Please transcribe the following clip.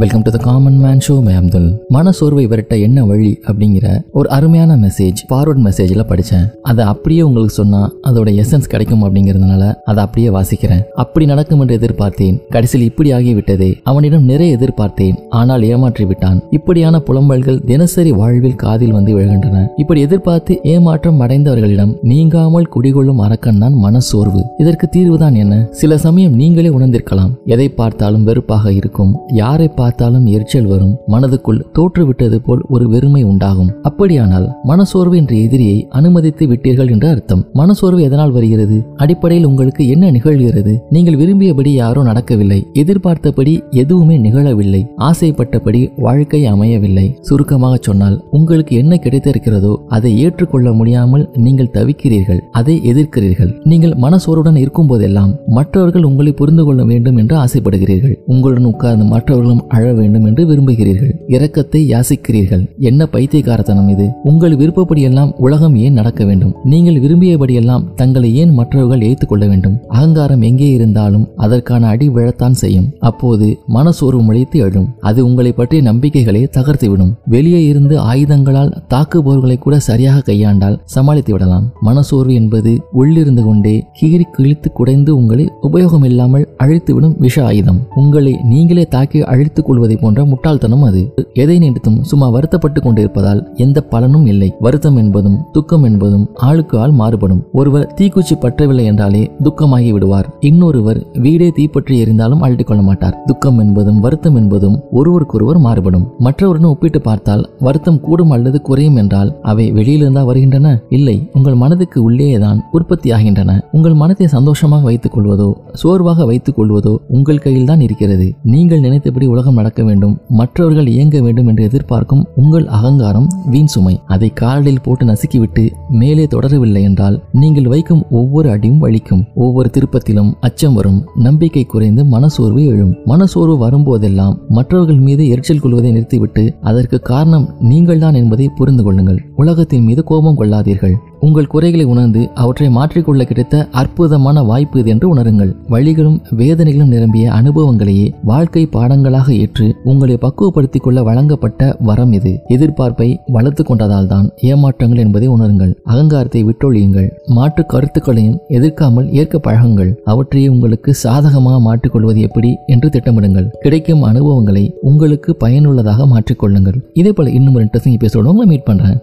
Welcome to the common man show மே அப்துல் மனசோர்வை விரட்ட என்ன வழி அப்படிங்கிற ஒரு அருமையான மெசேஜ் ஃபார்வர்ட் மெசேஜில் படித்தேன் அதை அப்படியே உங்களுக்கு சொன்னால் அதோட எசன்ஸ் கிடைக்கும் அப்படிங்கிறதுனால அதை அப்படியே வாசிக்கிறேன். அப்படி நடக்கும் என்று எதிர்பார்த்தேன். கடைசியில் இப்படி ஆகிவிட்டதே. அவனிடம் நிறைய எதிர்பார்த்தேன். ஆனால் ஏமாற்றி விட்டான் இப்படியான புலம்பல்கள் தினசரி வாழ்வில் காதில் வந்து விழுகின்றன. இப்படி எதிர்பார்த்து ஏமாற்றம் அடைந்தவர்களிடம் நீங்காமல் குடிகொள்ளும் அரக்கன் தான் மனசோர்வு. இதற்கு தீர்வுதான் என்ன? சில சமயம் நீங்களே உணர்ந்திருக்கலாம். எதை பார்த்தாலும் வெறுப்பாக இருக்கும். யாரை பார்த்தாலும் எரிச்சல் வரும். மனதுக்குள் தோற்றுவிட்டது போல் ஒரு வெறுமை உண்டாகும். அப்படியானால் மனசோர்வு என்ற எதிரியை அனுமதித்து விட்டீர்கள் என்று அர்த்தம். மனசோர்வு எதனால் வருகிறது? அடிப்படையில் உங்களுக்கு என்ன நிகழ்கிறது? நீங்கள் விரும்பியபடி யாரோ நடக்கவில்லை. எதிர்பார்த்தபடி எதுவுமே நிகழவில்லை. ஆசைப்பட்டபடி வாழ்க்கை அமையவில்லை. சுருக்கமாக சொன்னால் உங்களுக்கு என்ன கிடைத்திருக்கிறதோ அதை ஏற்றுக்கொள்ள முடியாமல் நீங்கள் தவிக்கிறீர்கள். அதை எதிர்க்கிறீர்கள். நீங்கள் மனசோர்வுடன் இருக்கும் போதெல்லாம் மற்றவர்கள் உங்களை புரிந்து கொள்ள வேண்டும் என்று ஆசைப்படுகிறீர்கள். உங்களுடன் உட்கார்ந்து மற்றவர்களும் அழ வேண்டும் என்று விரும்புகிறீர்கள். இரக்கத்தை யாசிக்கிறீர்கள். என்ன பைத்தியக்காரத்தனம் இது? உங்கள் விருப்பப்படியெல்லாம் உலகம் ஏன் நடக்க வேண்டும்? நீங்கள் விரும்பியபடியெல்லாம் தங்களை ஏன் மற்றவர்கள் ஏற்றுக் கொள்ள வேண்டும்? அகங்காரம் எங்கே இருந்தாலும் அதற்கான அடி விழத்தான் செய்யும். அப்போது மனசோர்வு முளைத்து எழும். அது உங்களை பற்றிய நம்பிக்கைகளை தகர்த்துவிடும். வெளியே இருந்து ஆயுதங்களால் தாக்குபவர்களை கூட சரியாக கையாண்டால் சமாளித்து விடலாம். மனசோர்வு என்பது உள்ளிருந்து கொண்டே கீறி கிழித்து குடைந்து உங்களை உபயோகம் இல்லாமல் அழித்துவிடும் விஷ ஆயுதம். உங்களை நீங்களே தாக்கி அழித்து கொள்வதை போன்ற முட்டாள்தனம் அது. எதை நினைத்தும் சும்மா வருத்தப்பட்டு கொண்டிருப்பதால் எந்த பலனும் இல்லை. வருத்தம் என்பதும் துக்கம் என்பதும் ஆளுக்கு ஆள் மாறுபடும். ஒருவர் தீக்குச்சி பற்றவில்லை என்றாலே துக்கமாகி விடுவார். இன்னொருவர் வீடே தீப்பற்றி எரிந்தாலும் அழட்டிக் கொள்ள மாட்டார். துக்கம் என்பதும் வருத்தம் என்பதும் ஒருவருக்கொருவர் மாறுபடும். மற்றவருடன் ஒப்பிட்டு பார்த்தால் வருத்தம் கூடும் அல்லது குறையும் என்றால் அவை வெளியிலிருந்தா வருகின்றன? இல்லை. உங்கள் மனதுக்கு உள்ளேதான் உற்பத்தி ஆகின்றன உங்கள் மனத்தை சந்தோஷமாக வைத்துக் கொள்வதோ சோர்வாக வைத்துக் கொள்வதோ உங்கள் கையில் தான் இருக்கிறது. நீங்கள் நினைத்தபடி உலகம் நடக்க வேண்டும் மற்றவர்கள் இயங்க வேண்டும் என்று எதிர்பார்க்கும் உங்கள் அகங்காரம் வீண் சுமை. அதை காலில் போட்டு நசுக்கிவிட்டு மேலே தொடரவில்லை என்றால் நீங்கள் வைக்கும் ஒவ்வொரு அடியும் வலிக்கும். ஒவ்வொரு திருப்பத்திலும் அச்சம் வரும் நம்பிக்கை குறைந்து மனசோர்வு எழும். மனசோர்வு வரும்போதெல்லாம் மற்றவர்கள் மீது எரிச்சல் கொள்வதை நிறுத்திவிட்டு அதற்கு காரணம் நீங்கள்தான் என்பதை புரிந்து கொள்ளுங்கள். உலகத்தின் மீது கோபம் கொள்ளாதீர்கள். உங்கள் குறைகளை உணர்ந்து அவற்றை மாற்றிக்கொள்ள கிடைத்த அற்புதமான வாய்ப்பு இது என்று உணருங்கள். வழிகளும் வேதனைகளும் நிரம்பிய அனுபவங்களையே வாழ்க்கை பாடங்களாக ஏற்று உங்களை பக்குவப்படுத்திக் கொள்ள வழங்கப்பட்ட வரம் இது. எதிர்பார்ப்பை வளர்த்து கொண்டதால் தான் ஏமாற்றங்கள் என்பதை உணருங்கள். அகங்காரத்தை விட்டொழியுங்கள். மாற்று கருத்துக்களையும் எதிர்க்காமல் ஏற்க பழகுங்கள். அவற்றையே உங்களுக்கு சாதகமாக மாற்றிக்கொள்வது எப்படி என்று திட்டமிடுங்கள். கிடைக்கும் அனுபவங்களை உங்களுக்கு பயனுள்ளதாக மாற்றிக்கொள்ளுங்கள் இதே போல இன்னும் ஒரு இன்ட்ரெஸ்டிங் எபிசோட உங்களை மீட் பண்றேன்.